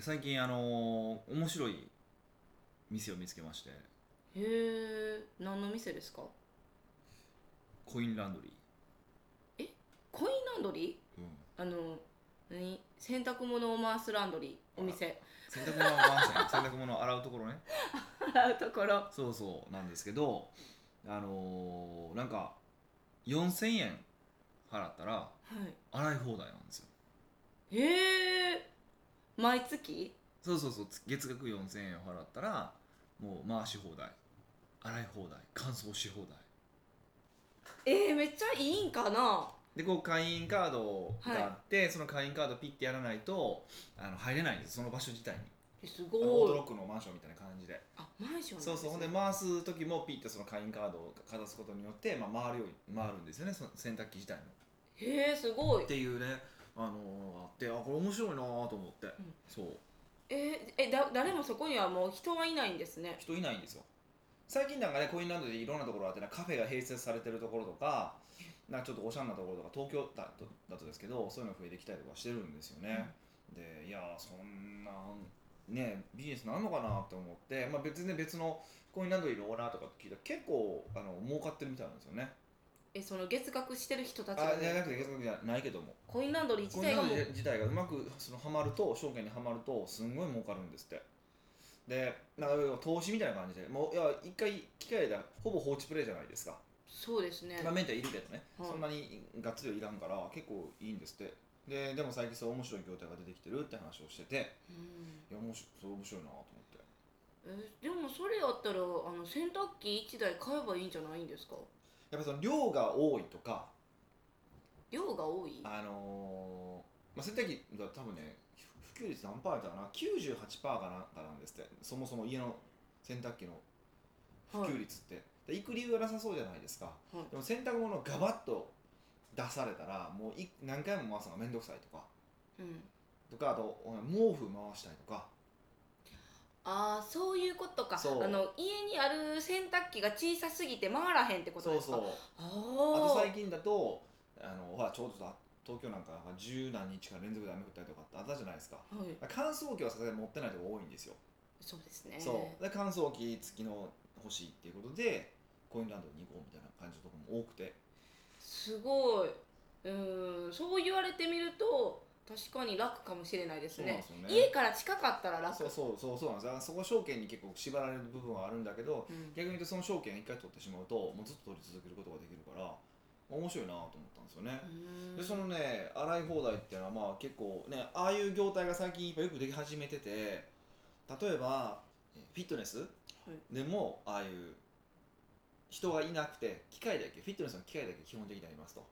最近あのー面白い店を見つけまして。へえ何の店ですか？コインランドリコインランドリー、うん、ーあの何？洗濯物を回すランドリー。お店。洗濯物を回して 洗濯物を洗うところね。洗うところ。そうそうなんですけどあのーなんか4000円払ったらはい。洗い放題なんですよ。へえ毎月？そうそうそう。月額4000円を払ったらもう回し放題。洗い放題。乾燥し放題。えー、めっちゃいいんかな？でこう会員カードがあって、その会員カードピッてやらないとあの入れないんです。その場所自体に。えすあのオーごい。トロックのマンションみたいな感じで。あマンションそうそう。ほんで回す時もピッてその会員カードをかざすことによって、まあ、回るように回るんですよね。その洗濯機自体も。へえすごい。っていうねあのーあってあこれ面白いなと思って、ん。そう。えー、えだ誰もそこにはもう人はいないんですね人いないんですよ。最近なんかねコインランドリーいろんなところあってなカフェが併設されてるところとかなんかちょっとおしゃれなところとか東京だとだとですけどそういうの増えてきたりとかしてるんですよね、でいやーそんなねビジネスなんのかなって思って、まあ、別に別のコインランドリーのオーナーとか聞いたら結構あの儲かってるみたいなんですよねえその月額してる人たちがあじゃなねくて月額じゃないけども。コインランドリー自コインランド体がもう自体がうまくそのハマると証券にはまるとすんごい儲かるんですって。でなんか投資みたいな感じで。もういや一回機械でほぼ放置プレイじゃないですか、そうですね。まあ、メンテはいるけどね、はい。そんなにがっつりはいらんから結構いいんですって。ででも最近そう面白い業態が出てきてるって話をしてて。うん。いや面白そう面白いなと思って。えでもそれやったらあの洗濯機1台買えばいいんじゃないんですか？やっぱその量が多いとか量が多い？あのーまあ、洗濯機が多分ね普及率何パーやったかな？98%かなんかなんですって。そもそも家の洗濯機の普及率って、で行く理由がなさそうじゃないですか。はい。でも洗濯物をガバッと出されたらもうい何回も回すのが面倒くさいとか。うん。とかあとお毛布回したりとかああそういうことか。そう。あの家にある洗濯機が小さすぎて回らへんってことですか？そうそう。ああとー最近だとあのほらちょうどさ東京なんか十何日から連続で雨降ったりとかってあったじゃないですか。はい。乾燥機はさすがに持ってないとこ多いんですよ。そうですね。そう。で乾燥機付きの欲しいっていうことでコインランドリーに行こうみたいな感じのところも多くて。すごい。うんそう言われてみると確かに楽かもしれないですね。そうなんですよね。家から近かったら楽。そうそうそうそうなんです。よそこ証券に結構縛られる部分はあるんだけどうん。逆に言うとその証券を一回取ってしまうともうずっと取り続けることができるから面白いなと思ったんですよね、うん。でそのね洗い放題っていうのはまあ結構ねああいう業態が最近よくでき始めてて例えばえフィットネス？はい。でもああいう人がいなくて機械だけフィットネスの機械だけ基本的にありますと、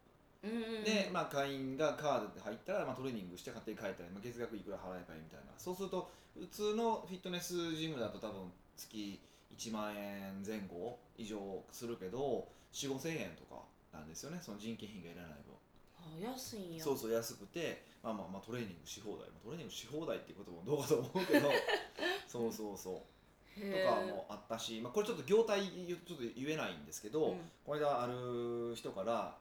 で、まあ、会員がカードで入ったら、まあ、トレーニングして勝手に帰ったり、まあ、月額いくら払えばいいみたいな。そうすると普通のフィットネスジムだと多分月1万円前後以上するけど4 5千円とかなんですよね。その人件費がいらない分。あ安いんや。そうそう安くて、まあ、まあまあトレーニングし放題。まあトレーニングし放題っていうこともどうかと思うけど。そうそうそう。とへかもあったし、まあ、これちょっと業態ちょっと言えないんですけど、うん。この間ある人から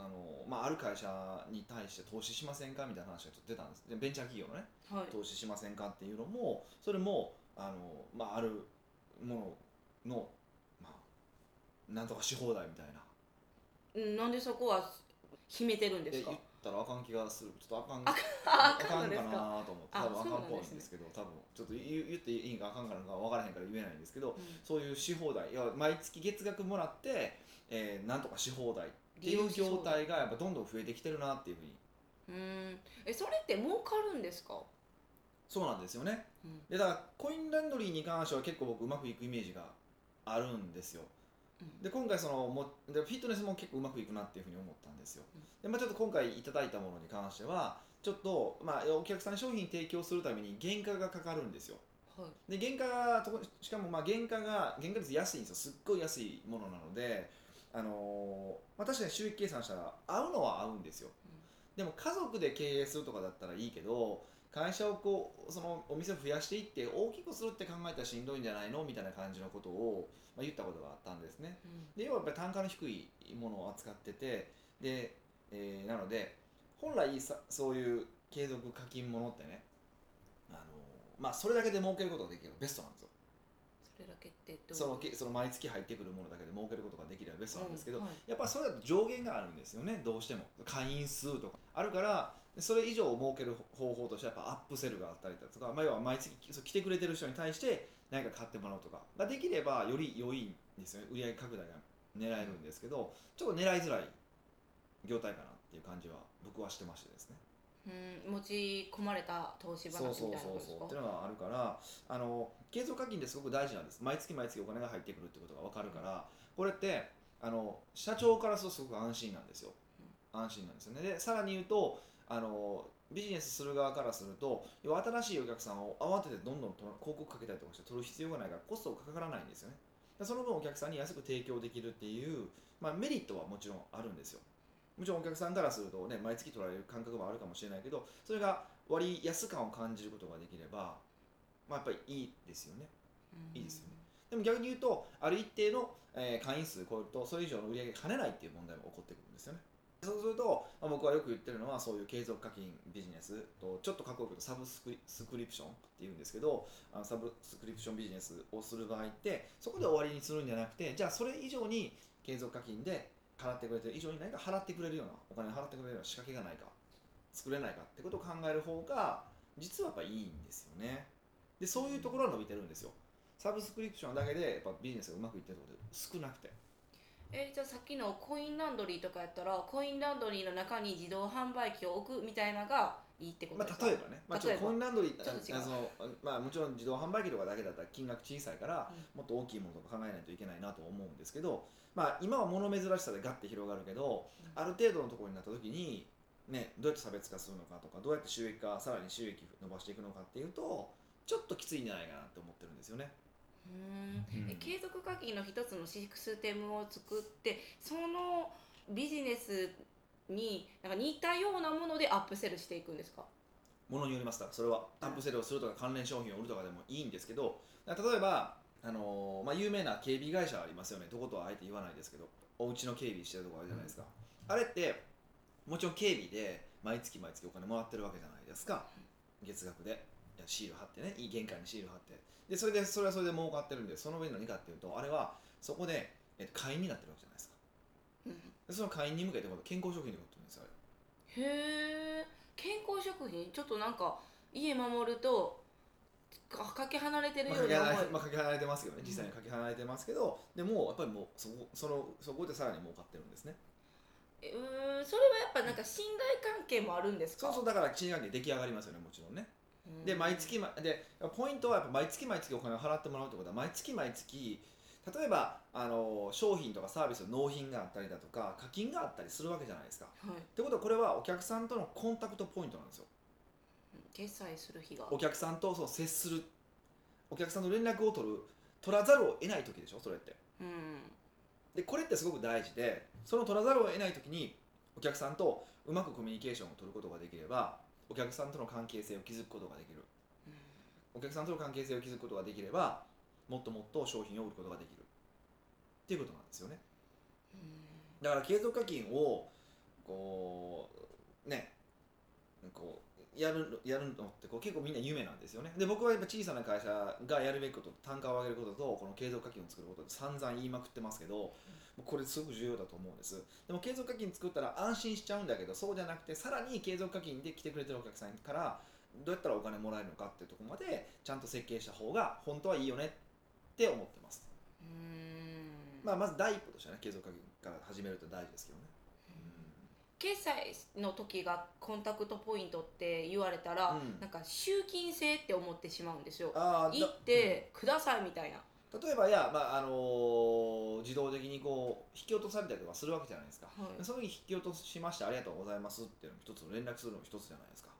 あの、まあ、ある会社に対して投資しませんかみたいな話がちょっと出たんです。でベンチャー企業のねはい。投資しませんかっていうのもそれもあの、まあ、あるものの、まあ、なんとかし放題みたいな。うんなんでそこは秘めてるんですか？言ったらあかん気がする。ちょっとあかんあかんか？なかと思ってあ多分あかんっぽいんですけど多分ちょっと言っていいんかあかんかなんか分からへんから言えないんですけど、うん。そういうし放題いや毎月月額もらって、えーなんとかし放題っていう業態がやっぱどんどん増えてきてるなっていうふうに。うん。えそれって儲かるんですか？そうなんですよね。うん。でだからコインランドリーに関しては結構僕うまくいくイメージがあるんですよ。うん。で今回そのもでフィットネスも結構うまくいくなっていうふうに思ったんですよ。うん。で、まあ、ちょっと今回いただいたものに関してはちょっと、まあ、お客さんに商品提供するために原価がかかるんですよ。はい。で原価がしかもまあ原価が原価率安いんですよ。すっごい安いものなので、あのーまあ、確かに収益計算したら合うのは合うんですよ、でも家族で経営するとかだったらいいけど会社をこうそのお店を増やしていって大きくするって考えたらしんどいんじゃないのみたいな感じのことを、まあ、言ったことがあったんですね。うん。で要はやっぱり単価の低いものを扱っててで、えーなので本来さそういう継続課金ものってねあのまあそれだけで儲けることができればベストなんですよそれだけってどうそのけその毎月入ってくるものだけで儲けることができればベストなんですけど、うんはい。やっぱりそれだと上限があるんですよねどうしても。会員数とか。あるからそれ以上儲ける方法としてはやっぱアップセルがあったりだとか、まあ、要は毎月そう来てくれてる人に対して何か買ってもらうとか。ができればより良いんですよね。売上拡大が狙えるんですけどちょっと狙いづらい業態かなっていう感じは僕はしてましてですねうん持ち込まれた投資そうそう話みたいなそことですそうっていうのがあるからあの継続課金ってすごく大事なんです。毎月毎月お金が入ってくるってことが分かるからこれってあの社長からするとすごく安心なんですよ。安心なんですよね。でさらに言うとあのビジネスする側からすると要は新しいお客さんを慌ててどんどんと広告かけたりとかして取る必要がないからコストがかからないんですよね。でその分お客さんに安く提供できるっていう、まあ、メリットはもちろんあるんですよ。もちろんお客さんからするとね毎月取られる感覚もあるかもしれないけどそれが割安感を感じることができれば、まあ、やっぱりいいですよね。うん。いいですよね。でも逆に言うとある一定の、えー会員数超えるとそれ以上の売り上げが跳ねないっていう問題も起こってくるんですよね。そうすると、まあ、僕はよく言ってるのはそういう継続課金ビジネスとちょっとかっこよく言うとサブスクリプションって言うんですけどあのサブスクリプションビジネスをする場合ってそこで終わりにするんじゃなくてじゃあそれ以上に継続課金で払ってくれてる以上に何か払ってくれるようなお金を払ってくれるような仕掛けがないか作れないかってことを考える方が実はやっぱいいんですよね。でそういうところは伸びてるんですよ。サブスクリプションだけでやっぱビジネスがうまくいってるところで少なくて。えじゃあさっきのコインランドリーとかやったらコインランドリーの中に自動販売機を置くみたいなのがいいってことまあ、ですか、例えばね、まあ、ちょっとコインランドリーっと違う。あそのまあ、もちろん自動販売機とかだけだったら金額小さいから、うもっと大きいものとか考えないといけないなと思うんですけど、まあ、今は物珍しさでガッて広がるけど、うん。ある程度のところになった時に、ね、どうやって差別化するのかとかどうやって収益化さらに収益伸ばしていくのかっていうとちょっときついんじゃないかなって思ってるんですよね。うーん。継続課金の一つのシステムを作ってそのビジネスになんか似たようなものでアップセルしていくんですか？ものによりますか？らそれは。アップセルをするとか関連商品を売るとかでもいいんですけど例えば、あのーまあ、有名な警備会社ありますよね。どことはあえて言わないですけどお家の警備してるとこあるじゃないですか、あれってもちろん警備で毎月毎月お金もらってるわけじゃないですか。月額で。いやシール貼ってね。いい玄関にシール貼って。でそれでそれはそれで儲かってるんでその上に何かっていうとあれはそこで、えっと、会員になってるわけじゃないですかその会員に向けて健康食品で売ってるんですよあれ。へえ健康食品ちょっとなんか家守るとかかけ離れてるようなまあ、かけ離れてますけどね実際にかけ離れてますけど、でもやっぱりもうそこそのそこでさらに儲かってるんですね。えうーんそれはやっぱなんか信頼関係もあるんですか？そうそうだから賃上げ出来上がりますよねもちろんね。うん。で毎月までポイントはやっぱ毎月毎月お金を払ってもらうってことは毎月毎月例えばあの商品とかサービスの納品があったりだとか課金があったりするわけじゃないですか。はい。ってことはこれはお客さんとのコンタクトポイントなんですよ。決済する日が。お客さんとそう接する。お客さんの連絡を取る。取らざるを得ない時でしょそれって。うん。でこれってすごく大事でその取らざるを得ない時にお客さんとうまくコミュニケーションを取ることができればお客さんとの関係性を築くことができる。お客さんとの関係性を築くことができればもっともっと商品を売ることができるっていうことなんですよね。うんだから継続課金をこうねこうやるやるのってこう結構みんな夢なんですよね。で僕はやっぱ小さな会社がやるべきこと単価を上げることとこの継続課金を作ることって散々言いまくってますけど、これすごく重要だと思うんです。でも継続課金作ったら安心しちゃうんだけどそうじゃなくてさらに継続課金で来てくれてるお客さんからどうやったらお金もらえるのかっていうところまでちゃんと設計した方が本当はいいよねって思ってます。うんまあ、まず第一歩としてはね継続から始めると大事ですけどね、決済の時がコンタクトポイントって言われたら、うん。なんか集金制って思ってしまうんですよ。ああ行ってくださいみたいな。例えばいや、まああのー自動的にこう引き落とされたりとかするわけじゃないですか、はい。その時に引き落としましてありがとうございますっていうのも一つの連絡するのも一つじゃないですか。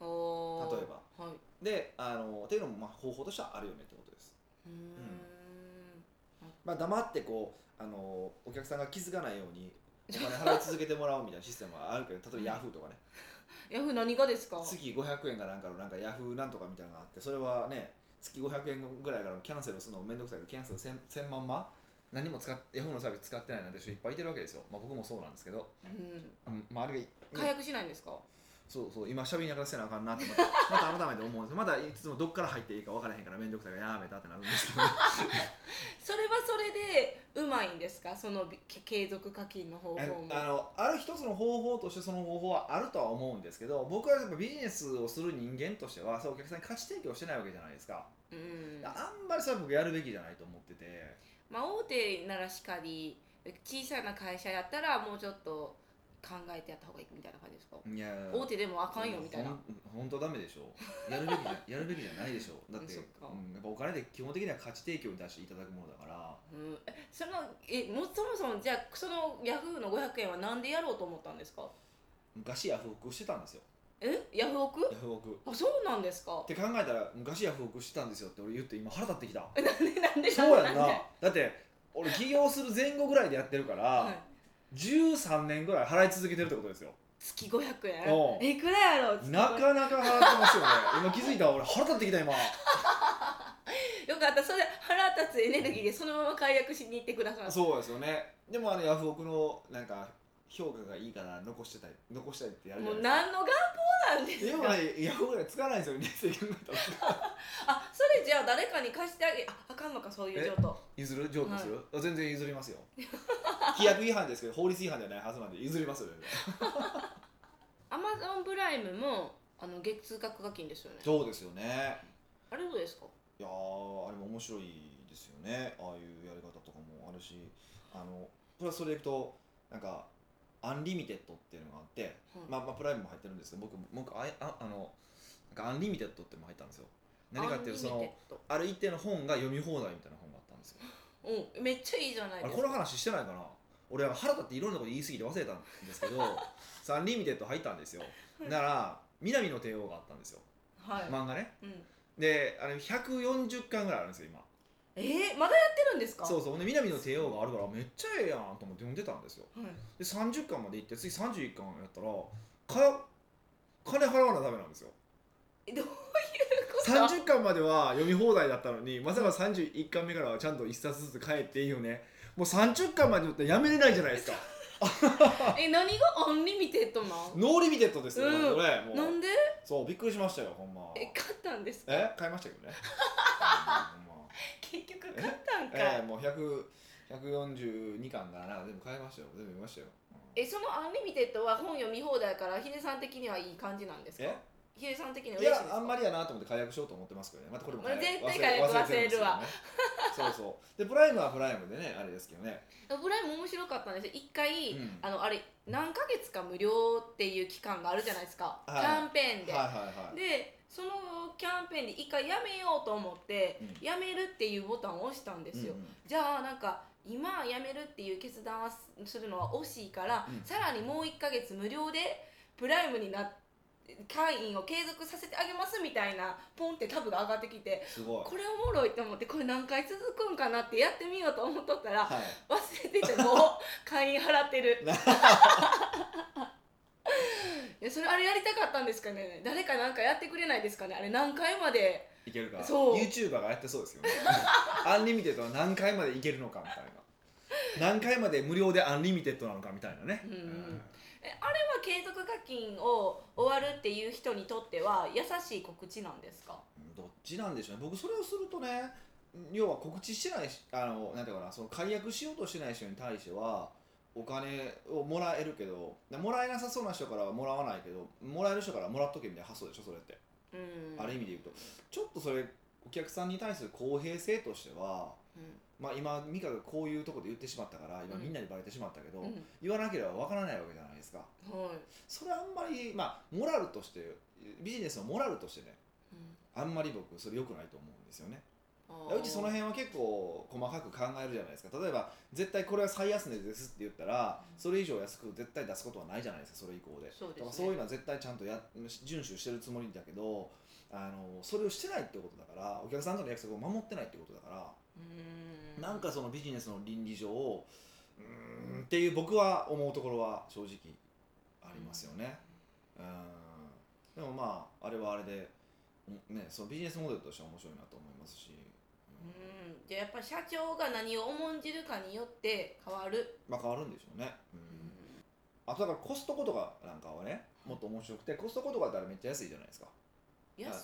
例えば。はい。で、あのーっていうのもまあ方法としてはあるよねってことです、うーんまあ、黙ってこう、あのーお客さんが気づかないようにお金払い続けてもらおうみたいなシステムはあるけど 例えばヤフーとかね、ヤフー何がですか？月500円かなんかのなんかヤフーなんとかみたいなのがあってそれはね月500円ぐらいからキャンセルするのも面倒くさいけどキャンセル 1000, 1000万万何も使っヤフーのサービス使ってないなんて人いっぱいいてるわけですよ、まあ、僕もそうなんですけど、うん。うんまあ、あれが解約しないんですか？そうそう今喋りながらせなあかんなってまた また改めて思うんですまだいつもどっから入っていいか分からへんから面倒くさいからやめたってなるんですけど。それはそれでうまいんですか？そのび継続課金の方法えもあのある一つの方法としてその方法はあるとは思うんですけど僕はやっぱビジネスをする人間としてはそうお客さんに価値提供してないわけじゃないですか、うん。あんまりそれは僕やるべきじゃないと思ってて。まあ大手ならしかり小さな会社やったらもうちょっと考えてやった方がいいみたいな感じですか？いや大手でもあかんよみたいな。本当ダメでしょ。やるべきじゃ やるべきじゃないでしょ。だって、うんやっぱお金で基本的には価値提供に出していただくものだから。うん、えそのえもそもそもじゃあそのヤフーの500円はなんでやろうと思ったんですか？昔ヤフオクしてたんですよ。え？ヤフオク？ヤフオク。あそうなんですか？って考えたら昔ヤフオクしてたんですよって俺言って今腹立ってきた。え なんでなんで？そうやんな。だって俺起業する前後ぐらいでやってるから、はい13年ぐらい払い続けてるってことですよ。月500円？えいくらやろ月500なかなか払ってますよね。今気づいた俺腹立ってきた今。よかった。それ腹立つエネルギーでそのまま解約しに行ってください。そうですよね。でもあのヤフオクのなんか評価がいいから残してたい残したいってやるじもう何の願望なんでですすか？かでもねヤフオクで使わないんですよね。あそれじゃあ誰かに貸してあげああかんのかそういう譲渡譲る譲渡する、あ全然譲りますよ。規約違反ですけど法律違反じゃないはずなんで譲りますよね Amazon Prime もあの月額課金ですよね。そうですよね。あれどうですか？いやーあれも面白いですよね。ああいうやり方とかもあるし。あのプラスそれでいくとなんか Unlimited っていうのがあって、うんまあ、まあ Prime も入ってるんですけど僕僕あああのなんか Unlimited っても入ったんですよ。何かっていうとそのある一定の本が読み放題みたいなですよ。うん。めっちゃいいじゃないですか。この話してないかな？俺は腹立っていろんなこと言い過ぎて忘れたんですけど さ Unlimited 入ったんですよ。だからミナミの帝王があったんですよ。はい、漫画ね。うん、であれ140巻ぐらいあるんですよ今。えー、まだやってるんですか？そうそう。でミナミの帝王があるからめっちゃええやんと思って読んでたんですよ。はい。で30巻まで行って次31巻やったらか金払わなダメなんですよえどういうこと？30巻までは読み放題だったのにまさか31巻目からはちゃんと1冊ずつ買えっていいよね。もう30巻までってやめれないじゃないですか。え何が？ Unlimited な？ん No Limited ですよ、うん。これもう。なんで？そうびっくりしましたよほんま。え買ったんですか？え買いましたけどね。ほんま。結局買ったんかええもう100 142巻からな。全部買いましたよ。全部見ましたよ、うんえその Unlimited は本読み放題からヒデさん的にはいい感じなんですか？え？ヒデさん的にはいやあんまりやなと思って解約しようと思ってますけどね。またこれも絶対解約忘れるわ。そうそう。でプライムはプライムでねあれですけどね。ブライム面白かったんですよ。一回、うん。あのあれ何ヶ月か無料っていう期間があるじゃないですか、はい。キャンペーンで、はいはいはい。でそのキャンペーンで一回やめようと思って、うん。やめるっていうボタンを押したんですよ、うんうん。じゃあなんか今やめるっていう決断はすするのは惜しいから、うん。さらにもう1ヶ月無料でPrime にな会員を継続させてあげますみたいなポンってタブが上がってきてすごい。これおもろいと思ってこれ何回続くんかなってやってみようと思っとったら、はい。忘れてても 会員払ってる。いやそれあれやりたかったんですかね。誰かなんかやってくれないですかね。あれ何回まで？いけるかそう。YouTuber がやってそうですよね。Unlimited は何回までいけるのかみたいな。何回まで無料で unlimited なのかみたいなね、うん。うん。えあれは継続課金を終わるっていう人にとっては優しい告知なんですか？どっちなんでしょうね。僕それをするとね要は告知してないしあのなんていうかなその解約しようとしてない人に対してはお金をもらえるけどでもらえなさそうな人からはもらわないけどもらえる人からもらっとけみたいな発想でしょそれって、うん。ある意味で言うと。ちょっとそれお客さんに対する公平性としてはうん。まあ今美香がこういうところで言ってしまったから今うんみんなにバレてしまったけど、うん。言わなければわからないわけじゃないですか。はい。それあんまりまあモラルとしてビジネスのモラルとしてねうん。あんまり僕それ良くないと思うんですよね。うちその辺は結構細かく考えるじゃないですか。例えば絶対これは最安値ですって言ったらうん。それ以上安く絶対出すことはないじゃないですかそれ以降で。そうですね。そういうのは絶対ちゃんとや遵守してるつもりだけどあのそれをしてないってことだからお客さんとの約束を守ってないってことだからうん。なんかそのビジネスの倫理上うーんっていう僕は思うところは正直ありますよね。うん。でもまああれはあれで、うんね、そのビジネスモデルとしては面白いなと思いますし、うん。じゃあやっぱ社長が何を重んじるかによって変わる、まあ変わるんでしょうね。ううんん、あとだからコストコとかなんかはねもっと面白くてコストコとかだったらめっちゃ安いじゃないですか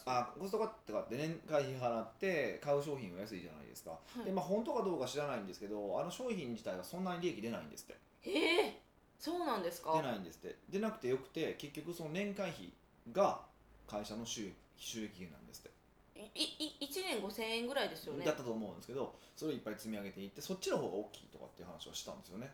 ああコストコとかって年会費払って買う商品は安いじゃないですか、はい。でまあ本当かどうか知らないんですけどあの商品自体はそんなに利益出ないんですって。へえ。そうなんですか？出ないんですって。出なくてよくて結局その年会費が会社の収益収益源なんですって。いい1年5000円ぐらいですよね。だったと思うんですけどそれをいっぱい積み上げていってそっちの方が大きいとかっていう話をしたんですよね、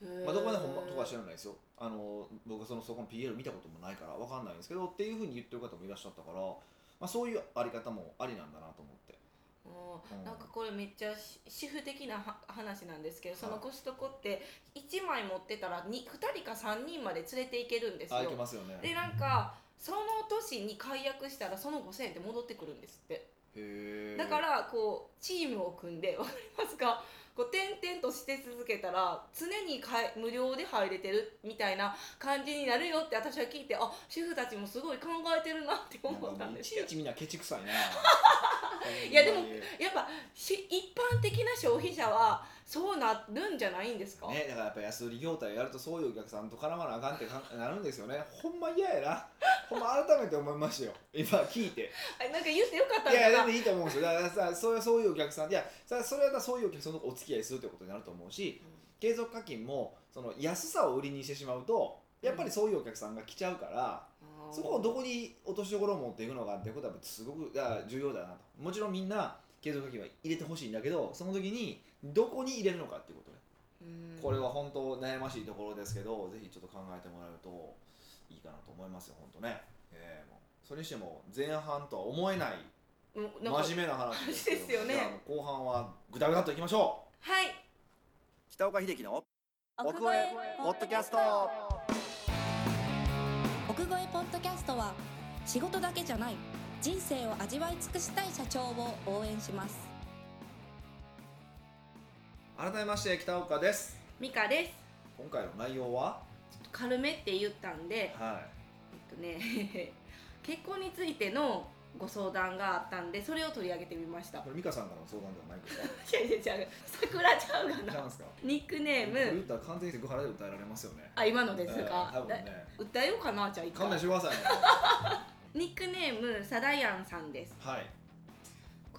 まあ、どこまでほんまとかは知らないですよ。あの僕はそのそこの PL 見たこともないから分かんないんですけどっていうふうに言ってる方もいらっしゃったから、まあ、そういうあり方もありなんだなと思って。うん。うん。なんかこれめっちゃし主婦的なは話なんですけどそのはいコストコって1枚持ってたら 2, 2人か3人まで連れて行けるんですよ。あいけますよね。でなんかその年に解約したらその5000円って戻ってくるんですって。へえだからこうチームを組んでわかりますか？こう転々として続けたら常にかえ無料で入れてるみたいな感じになるよって私は聞いてあ主婦たちもすごい考えてるなって思ったんいですよ。ちいちみんなケチくさいな。いやでもやっぱし一般的な消費者はそうなるんじゃないんですか、ね、だからやっぱ安売り業態やるとそういうお客さんと絡まなあかんってかなるんですよね。ほんま嫌やな。ほんま改めて思いましたよ。今聞いて。あなんか言ってよかったんいやだな全然いいと思うんですよ。だからさそういうそういうお客さんいやさそれはそういうお客さんとお付き合いするってことになると思うし継続課金もその安さを売りにしてしまうとやっぱりそういうお客さんが来ちゃうから、そこをどこに落としどころを持っていくのかっていうことはすごく重要だなと。もちろんみんな継続課金は入れてほしいんだけどその時にどこに入れるのかっていうことね。うん。これは本当悩ましいところですけどぜひちょっと考えてもらうといいかなと思いますよ本当ね、えーもうそれにしても前半とは思えない真面目な話ですけどですよね。じゃあもう後半はグダグダっといきましょう。はい。北岡秀樹の奥越えポッドキャスト。奥越えポッドキャストは仕事だけじゃない人生を味わい尽くしたい社長を応援します改めまして北岡です。ミカです。今回の内容は？軽めって言ったんではえっとね 結婚についてのご相談があったんでそれを取り上げてみました。いこれ美香さんからの相談ではないんですか？違う違う違う。桜ちゃうがな違うんですか？ニックネーム。言ったら完全にセクハラで訴えられますよね。あ今のですえーか、多分ね。訴えようかなじゃあ一回。勘弁してくださいね。ニックネームサダヤンさんです。はい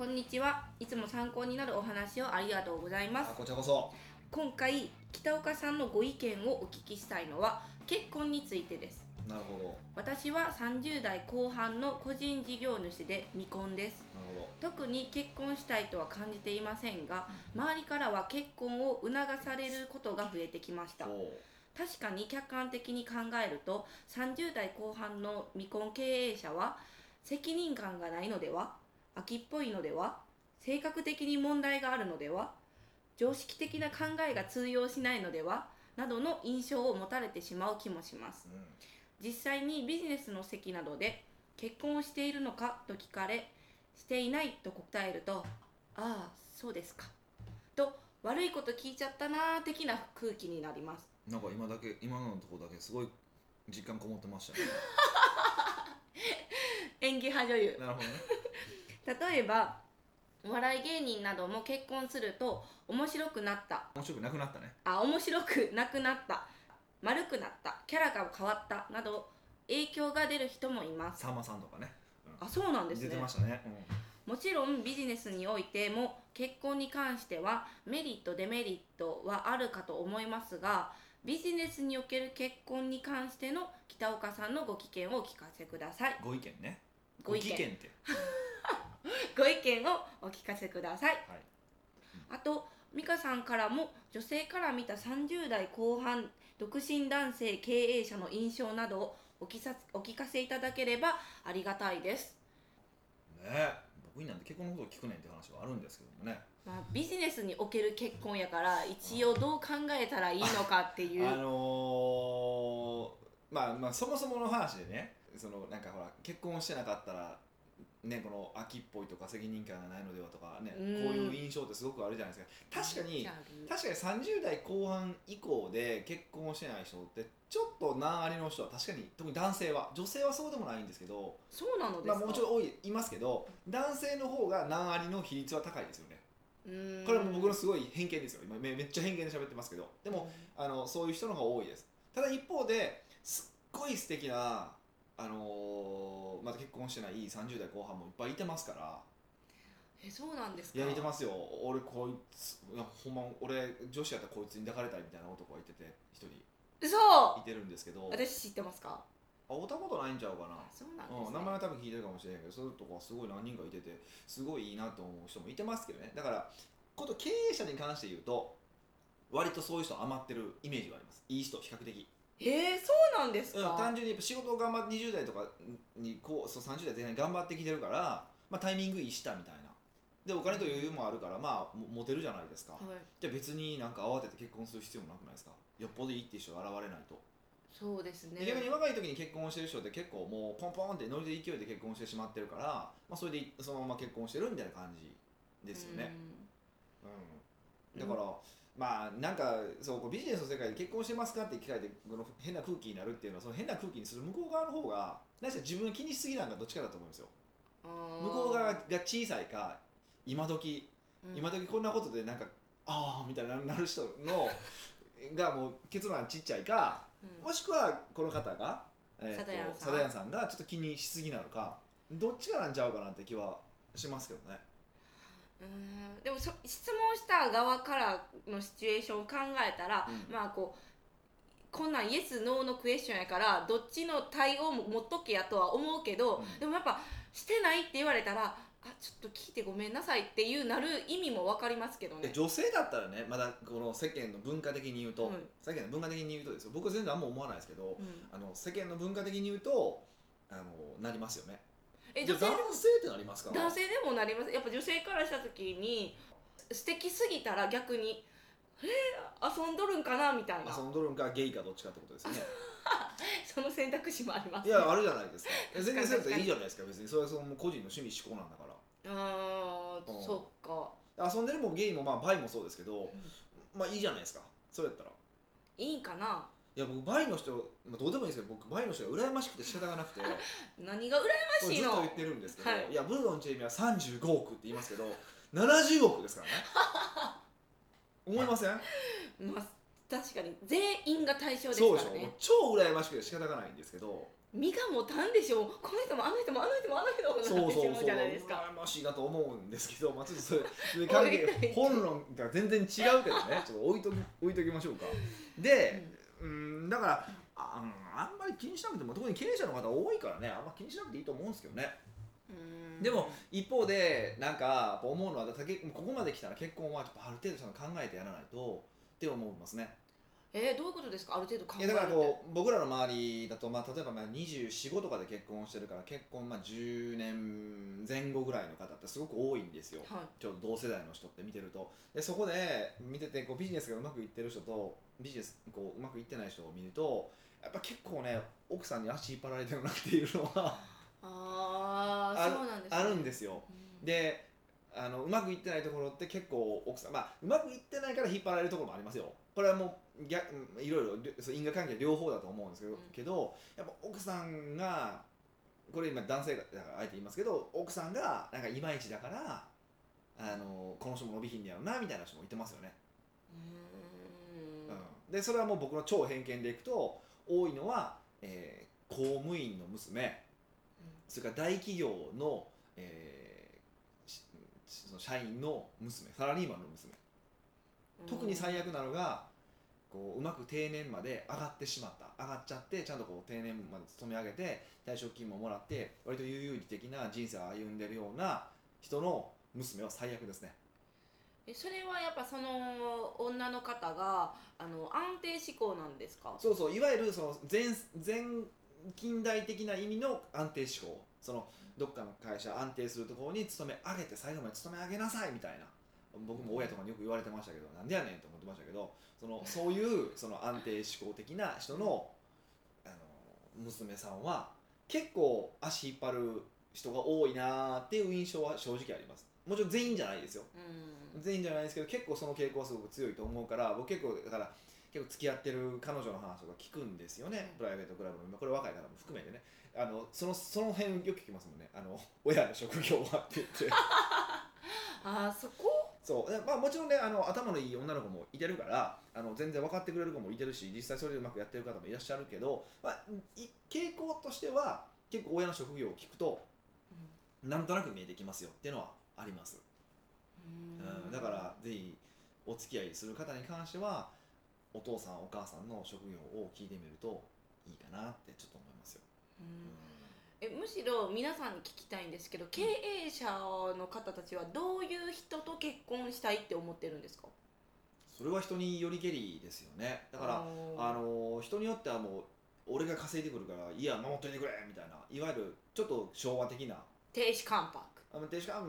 こんにちは。いつも参考になるお話をありがとうございあます。こちらこそ。今回北岡さんのご意見をお聞きしたいのは結婚についてです。なるほど。私は30代後半の個人事業主で未婚です。なるほ特に結婚したいとは感じていませんが周りからは結婚を促されることが増えてきました。どおう。確かに客観的に考えると30代後半の未婚経営者は責任感がないのでは？秋っぽいのでは？性格的に問題があるのでは？常識的な考えが通用しないのでは？などの印象を持たれてしまう気もします。うん。実際にビジネスの席などで結婚をしているのか？と聞かれしていないと答えるとああそうですかと悪いこと聞いちゃったなー的な空気になります。なんか今だけ今のところだけすごい実感こもってましたね。演技派女優。なるほどね例えばお笑い芸人なども結婚すると面白くなった。面白くなくなったね。あ面白くなくなった。丸くなった。キャラが変わった。など影響が出る人もいます。さんまさんとかね。あそうなんですね。出てましたね、もちろんビジネスにおいても結婚に関してはメリットデメリットはあるかと思いますがビジネスにおける結婚に関しての北岡さんのご意見をお聞かせください。うん、ご意見。ねご意見って ご意見をお聞かせください。はい。あと美香さんからも女性から見た30代後半独身男性経営者の印象などをお聞さお聞かせいただければありがたいです、ね。え僕になんて結婚のことを聞くねんって話はあるんですけどもね。まあ、ビジネスにおける結婚やから一応どう考えたらいいのかっていう。あのーまあまあそもそもの話でねそのなんかほら結婚してなかったらねこの秋っぽいとか責任感がないのではとかねこううんいう印象ってすごくあるじゃないですか。確かに確かに。30代後半以降で結婚をしてない人ってちょっと難ありの人は確かに特に男性は女性はそうでもないんですけどそうなのまあもちろん多いいますけど男性の方が難ありの比率は高いですよね。これはもう僕のすごい偏見ですよ。今めめっちゃ偏見で喋ってますけど。でもあのそういう人の方が多いです。ただ一方ですごい素敵なあのーまだ結婚してない30代後半もいっぱいいてますから。えそうなんですか？いやいてますよ。俺こいついやほんま俺女子やったらこいつに抱かれたいみたいな男がいてて一人。嘘！いてるんですけど。あ私知ってますか？会ったことないんちゃうかな。そうなんです、ね。うん、名前は多分聞いてるかもしれないけどそういうとこはすごい何人かいててすごいいいなと思う人もいてますけどね。だからこと経営者に関して言うと割とそういう人余ってるイメージがあります。いい人比較的、えー、そうなんですうん、か、単純にやっぱ仕事を頑張って20代とかにこうそう30代前半に頑張ってきてるから、まあ、タイミングいいしたみたいな。でお金と余裕もあるからまあもモテるじゃないですか、はい、じゃあ別になんか慌てて結婚する必要もなくないですか？よっぽどいいっていう人が現れないと。そうですね。で逆に若い時に結婚してる人って結構もうポンポンってノリで勢いで結婚してしまってるから、まあ、それでそのまま結婚してるみたいな感じですよね、うん。だから、まあなんかそうビジネスの世界で結婚してますかって聞かれてこの変な空気になるっていうのはその変な空気にする向こう側の方が何せ自分が気にしすぎなんかどっちかだと思うんですよ。うん。向こう側が小さいか今時。うん。今時こんなことでなんかああみたいななる人のがもう結論ちっちゃいかうん。もしくはこの方が、えーサダヤンさん。がちょっと気にしすぎなのかどっちかなんちゃうかなって気はしますけどねうん。でもそ質問した側からのシチュエーションを考えたら、うん。まあこうこんなんイエスノーのクエスチョンやからどっちの対応も持っとけやとは思うけど、うん。でもやっぱしてないって言われたらあちょっと聞いてごめんなさいっていうなる意味も分かりますけどね。え女性だったらねまだこの世間の文化的に言うと、はい世間の文化的に言うとですよ。僕は全然あんま思わないですけど、うん。あの世間の文化的に言うとあのなりますよねえ女性でも男性ってなりますか？男性でもなります。やっぱ女性からした時に素敵すぎたら逆にえー、遊んどるんかなみたいな。遊んどるんかゲイかどっちかってことですよね。その選択肢もありますいやあるじゃないですか。え全然そうやったら確かにいいじゃないですか別に。それはその個人の趣味思考なんだから。あーうん。そっか。遊んでるもゲイもまあバイもそうですけど、まあいいじゃないですか。それやったら。いいんかな？いや僕バイの人、まあ、どうでもいいですけど僕バイの人が羨ましくて仕方がなくて。何が羨こましいの？れずっと言ってるんですけど、はい。い、やブルドンチェイミは35億って言いますけど70億ですからね。思いません？まあ確かに全員が対象ですそうでしょ、からね超羨ましくて仕方がないんですけど。身が持たんでしょ。うこの人もあの人もあの人もあの人もそうなってしまうそうそうじゃないですか。羨ましいなと思うんですけど、まあ、ちょっとそれ関係 本論が全然違うけどね。ちょっと置いとき置いときましょうか。で、うん、だからあうんあんまり気にしなくても特に経営者の方多いからねあんま気にしなくていいと思うんですけどね。うん。でも一方でなんか思うのはここまで来たら結婚はある程度ちゃんと考えてやらないとって思いますねえー、どういうことですか？ある程度考いやえるってだからこう僕らの周りだと、まあ、例えばまあ245とかで結婚してるから結婚まあ10年前後ぐらいの方ってすごく多いんですよ、はい。ちょうど同世代の人って見てると。でそこで見ててこうビジネスがうまくいってる人とビジネスこううまくいってない人を見るとやっぱ結構ね奥さんに足引っ張られてるなっていうのはああそうなんです、ね、あるんですよ。うん。であのうまくいってないところって結構奥さんまあうまくいってないから引っ張られるところもありますよ。これはもう逆うんいろいろ因果関係両方だと思うんですけど,、うん。けどやっぱ奥さんがこれ今男性がだからあえて言いますけど奥さんがなんかいまいちだからあのこの人も伸びひんねやろなみたいな人もいてますよね、うーん。うん。でそれはもう僕の超偏見でいくと多いのは、えー公務員の娘。それから大企業の、えーしその社員の娘サラリーマンの娘。特に最悪なのがこううまく定年まで上がってしまった。上がっちゃってちゃんとこう定年まで勤め上げて退職金ももらって割と悠々自適な人生を歩んでるような人の娘は最悪ですね。えそれはやっぱその女の方があの安定志向なんですか？そうそういわゆるその前前近代的な意味の安定志向そのどっかの会社安定するところに勤め上げて最後まで勤め上げなさいみたいな。僕も親とかによく言われてましたけどなんでやねんと思ってましたけどその そういうその安定志向的な人のあの娘さんは結構足引っ張る人が多いなーっていう印象は正直あります。もちろん全員じゃないですよ。うん。全員じゃないですけど結構その傾向はすごく強いと思うから僕結構だから結構付き合ってる彼女の話とか聞くんですよね、プライベートクラブの。これ若い方も含めてね。あのそのその辺よく聞きますもんね。あの 親の職業はって言って。あーそこ？そう。でまあもちろんねあの頭のいい女の子もいてるからあの全然分かってくれる子もいてるし実際それでうまくやってる方もいらっしゃるけど、まあ、い傾向としては結構親の職業を聞くとなんとなく見えてきますよっていうのはあります、うん。うん、だからぜひお付き合いする方に関してはお父さんお母さんの職業を聞いてみるといいかなってちょっと思いますよ、えむしろ皆さんに聞きたいんですけど経営者の方たちはどういう人と結婚したいって思ってるんですか？それは人によりけりですよね。だからあの人によってはもう俺が稼いでくるからいや守っといてくれみたいないわゆるちょっと昭和的な。亭主関白。亭主関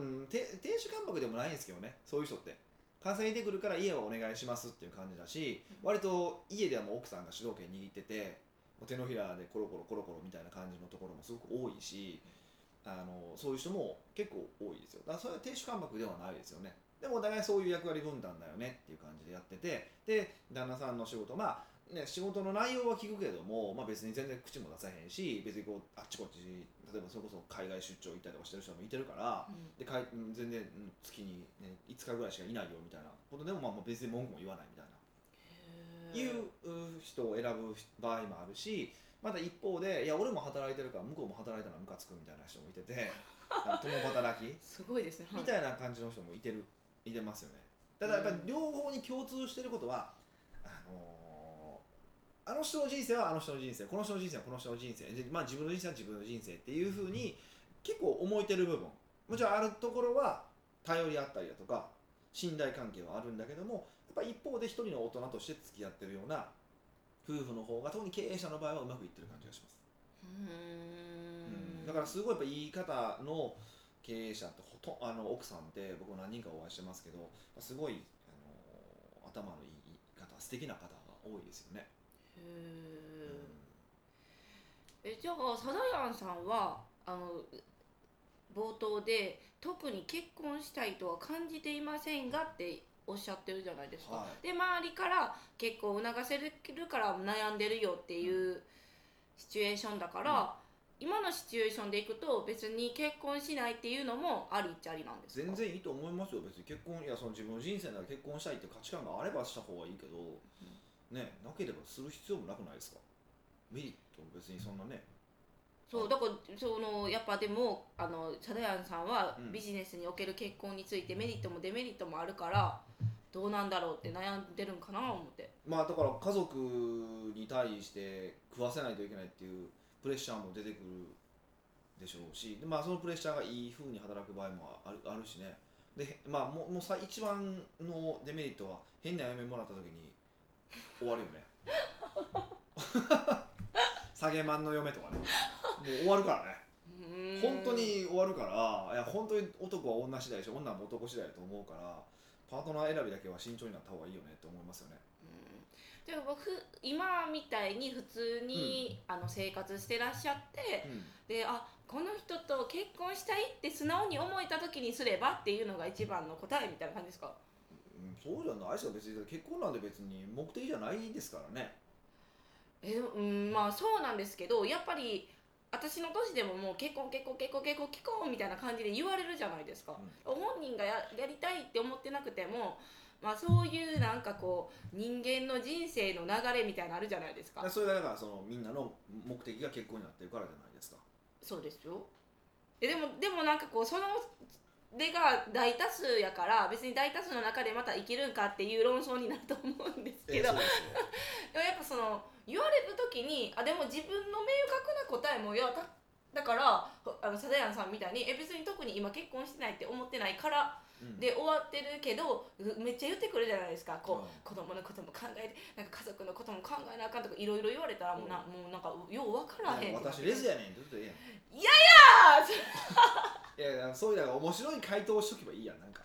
白でもないんですけどねそういう人って稼いでくるから家はお願いしますっていう感じだし割と家ではもう奥さんが主導権握ってて手のひらでコロコロコロコロみたいな感じのところもすごく多いしあのそういう人も結構多いですよ。だからそれは亭主関白ではないですよね。でもお互いそういう役割分担だよねっていう感じでやっててで旦那さんの仕事まあね、仕事の内容は聞くけれども、まあ、別に全然口も出さへんし別にこうあっちこっち例えばそれこそ海外出張行ったりとかしてる人もいてるからでかいうん全然うん月に、ね、5日ぐらいしかいないよみたいな。ことでも、まあ、別に文句も言わないみたいな。いうう人を選ぶ場合もあるしまた一方でいや俺も働いてるから向こうも働いたらムカつくみたいな人もいてて 共働き。すごいですね。みたいな感じの人もいてるいてますよね。ただやっぱり両方に共通してることはあのーあの人の人生はあの人の人生この人の人生はこの人の人生。で、まあ、自分の人生は自分の人生っていうふうに結構思えてる部分。もちろんあるところは頼り合ったりだとか信頼関係はあるんだけどもやっぱ一方で一人の大人として付き合ってるような夫婦の方が特に経営者の場合はうまくいってる感じがします。うーん。だからすごいやっぱ言い方の経営者ってほとんあの奥さんって僕何人かお会いしてますけどすごいあの頭のいい方素敵な方が多いですよね。へー。えじゃあサダヤンさんはあの冒頭で特に結婚したいとは感じていませんがっておっしゃってるじゃないですか、はい。で周りから結婚を促せるから悩んでるよっていうシチュエーションだから、今のシチュエーションでいくと別に結婚しないっていうのもありっちゃありなんですか？全然いいと思いますよ。別に結婚いやその自分の人生なら結婚したいって価値観があればした方がいいけど、ねなければする必要もなくないですか？メリット別にそんなね。そうだからそのやっぱでもあのサダヤンさんはうん。ビジネスにおける結婚についてメリットもデメリットもあるからどうなんだろうって悩んでるんかな思って。まあだから家族に対して食わせないといけないっていうプレッシャーも出てくるでしょうしで、まあ、そのプレッシャーがいい風に働く場合もあるあるしね。で、まあ、もうもうさ一番のデメリットは変な嫁もらった時に終わるよね。下げマンの嫁とかね。もう終わるからね。本当に終わるからいや本当に男は女次第でしょ。女も男次第だと思うからパートナー選びだけは慎重になった方がいいよねって思いますよね。うん。でも僕今みたいに普通に、あの生活してらっしゃってうん。であこの人と結婚したいって素直に思えた時にすればっていうのが一番の答えみたいな感じですか？うんそうじゃないですよ別に。結婚なんて別に目的じゃないですからね。えうんまあそうなんですけどやっぱり私の年でももう結婚結婚結婚結婚結婚みたいな感じで言われるじゃないですか、本人がややりたいって思ってなくてもまあそういうなんかこう人間の人生の流れみたいなのあるじゃないですかだからそれがだからそのみんなの目的が結婚になってるからじゃないですかそうですよえでもでもなんかこうそのでが大多数やから別に大多数の中でまた生きるんかっていう論争になると思うんですけど、でもやっぱその言われる時にあでも自分の明確な答えもいやだだからあのサダヤンさんみたいにえ別に特に今結婚してないって思ってないからうん。で終わってるけどうめっちゃ言ってくるじゃないですか。こう、うん。子供のことも考えてなんか家族のことも考えなあかんとかいろいろ言われたらもうな,、もうなんかよう分からへん。私レズやねんって言ってええいやいやいやいやそういうだから面白い回答をしとけばいいやんなんか。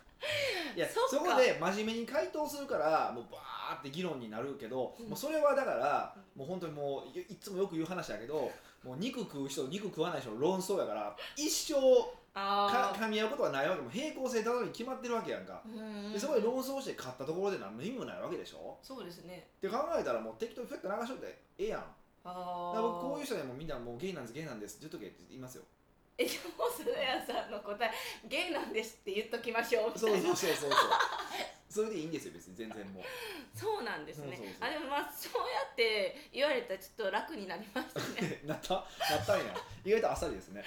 いやそこで真面目に回答するからもうバーって議論になるけど、うん。もうそれはだからもう本当にもういいつもよく言う話だけどもう肉食う人肉食わない人の論争やから一生か噛み合うことはないわけもう平行線たどりに決まってるわけやんか、うんでそこで論争して勝ったところで何の意味もないわけでしょ？そうですねって考えたらもう適当にふっと流しといてええやん。だあから僕こういう人でもみんなもうゲイなんですゲイなんですって言っとけって言いますよ。えでもそれやさんの答えゲイなんですって言っときましょうみたそういな。そうそうそうそうそれでいいんですよ別に全然もう。そうなんですね。そうそうそうあでもまあそうやって言われたらちょっと楽になりましたね。なった？なったんや。意外とあっさりですね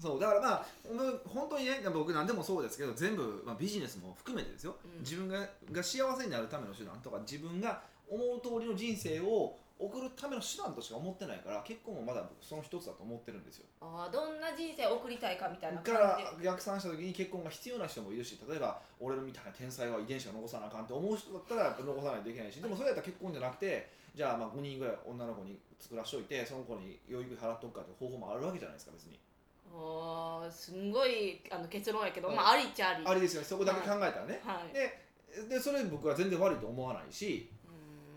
そうだからまあうん本当にね僕何でもそうですけど全部、まあ、ビジネスも含めてですよ、うん。自分がが幸せになるための手段とか自分が思う通りの人生を送るための手段としか思ってないから結婚もまだ僕その一つだと思ってるんですよ。あーどん。な人生を送りたいかみたいなから逆算した時に結婚が必要な人もいるし例えば俺みたいな天才は遺伝子を残さなあかんって思う人だったら残さないといけないし。でもそれやったら結婚じゃなくてじゃあまあ5人ぐらい女の子に作らしといてその子に養育費払っとくかって方法もあるわけじゃないですか別にすんごいあの結論やけど、はい。まあありっちゃあり。あれですよねそこだけ考えたらね、はい。ででそれ僕は全然悪いと思わないし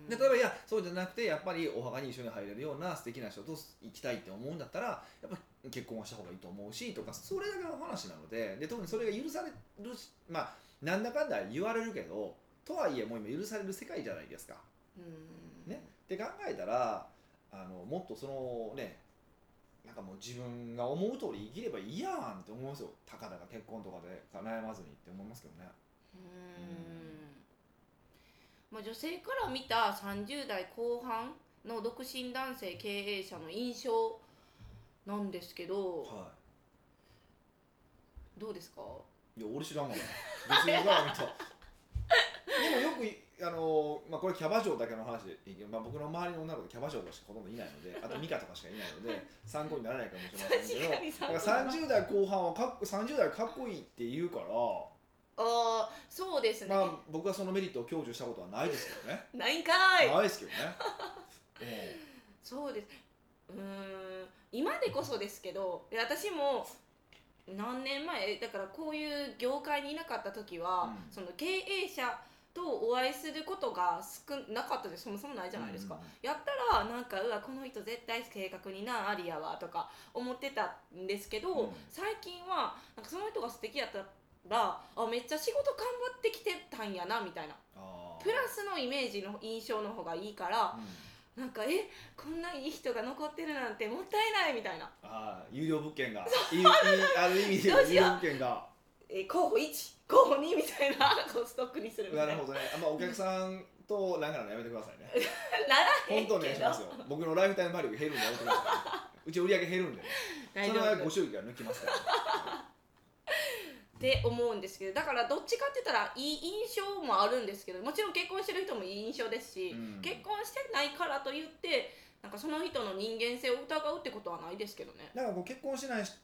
うーんで例えばいやそうじゃなくてやっぱりお墓に一緒に入れるような素敵な人と行きたいって思うんだったらやっぱり結婚はした方がいいと思うしとかそれだけの話なのでで特にそれが許されるしまあなんだかんだ言われるけどとはいえもう今許される世界じゃないですか。うーん。ね、って考えたらあのもっとそのねなんかもう自分が思う通り生きればいいやんって思いますよ。たかだか結婚とかで悩まずにって思いますけどね。うーん。まあ、女性から見た30代後半の独身男性経営者の印象なんですけどはどうですか？い、いや俺知らんわ。別にから見た でもよくいあのまあ、これキャバ嬢だけの話でまあ、僕の周りの女の子でキャバ嬢とかしかほとんどいないので あとミカとかしかいないので参考にならないかもしれませんけどだから30代後半はかっこ30代かっこいいって言うから、ああそうですね、まあ、僕はそのメリットを享受したことはないですけどね。ないんかい。ないですけどね、そうです。うーん今でこそですけどで私も何年前だからこういう業界にいなかった時は、うん。その経営者とお会いすることが少なかったです。そもそもないじゃないですか、うんやったらなんかうわこの人絶対正確になありやわとか思ってたんですけど、うん。最近はなんかその人が素敵やったらあめっちゃ仕事頑張ってきてたんやなみたいな。プラスのイメージの印象の方がいいからうん。なんかえこんないい人が残ってるなんてもったいないみたいな。あー有料物件が。ある意味で有料物件が。え候補1候補2みたいなこうストックにするみたな。ないるほどね。あんまお客さんとなんかのやめてくださいね。ならへん本けど当お願いしますよ。僕のライフタイムバリューが減るんでやめてください、うち売り上げ減るんで、ね、大丈れはご祝儀が抜きますから、って思うんですけどだからどっちかって言ったらいい印象もあるんですけどもちろん結婚してる人もいい印象ですし、うん。結婚してないからといってなんかその人の人間性を疑うってことはないですけどね。なんかこう結婚しない人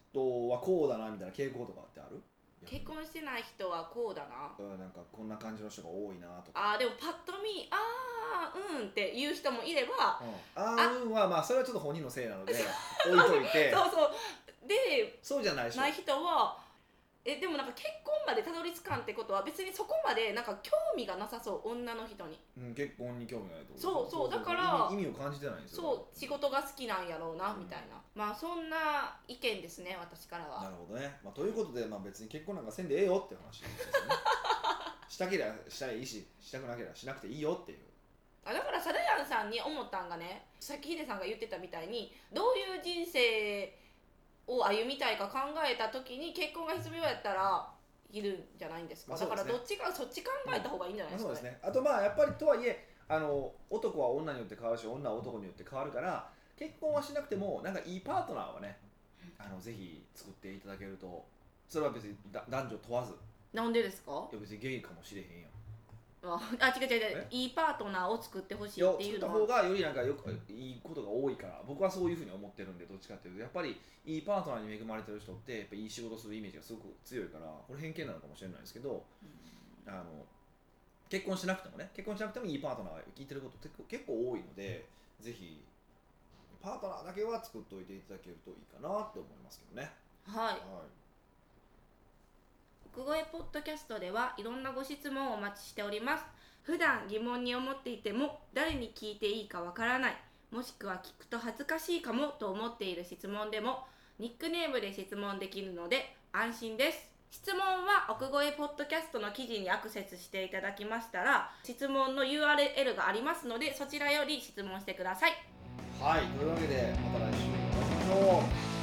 はこうだなみたいな傾向とかってある？結婚してない人はこうだな。うんなんかこんな感じの人が多いなとか。あーでもパッと見ああうんって言う人もいればうん、あーうんはまあそれはちょっと本人のせいなので置いといて。そうそう。でそうじゃない人ない人はえでもなんか結婚までたどり着かんってことは別にそこまでなんか興味がなさそう女の人に。うん、結婚に興味がないとそうそうだから意味を感じてないんですよ。そう仕事が好きなんやろうなうん。みたいな、まあそんな意見ですね私からなはるほどね、まあ、ということで、まあ、別に結婚なんかせんでええよって話ですよね。したけりゃしたらいいししたくなければしなくていいよっていう。あだからサダヤンさんに思ったんがねさっきヒデさんが言ってたみたいにどういう人生を歩みたいか考えた時に結婚が必要やったらいるんじゃないんですか、まあすね。だからどっちかそっち考えた方がいいんじゃないまあ、ですか、そうですね。あとまあやっぱりとはいえあの男は女によって変わるし女は男によって変わるから結婚はしなくてもなんかいいパートナーはねあのぜひ作っていただけるとそれは別にだ男女問わず。いなんでですか？や別にゲイかもしれへんやん ああ違う違う違う。え？いいパートナーを作ってほしいっていうの作った方はがよりなんかよくいいことが多いから僕はそういうふうに思ってるんでどっちかっていうと。やっぱりいいパートナーに恵まれてる人ってやっぱいい仕事するイメージがすごく強いからこれ偏見なのかもしれないですけどあの結婚しなくてもね結婚しなくてもいいパートナーが聞いてることって結構多いのでぜひパートナーだけは作っておいていただけるといいかなって思いますけどね。はい。はい奥越ポッドキャストではいろんなご質問をお待ちしております。普段疑問に思っていても誰に聞いていいかわからない。もしくは聞くと恥ずかしいかもと思っている質問でもニックネームで質問できるので安心です。質問は奥越ポッドキャストの記事にアクセスしていただきましたら質問の URL がありますのでそちらより質問してください。はい、というわけでまた来週お会いしましょう。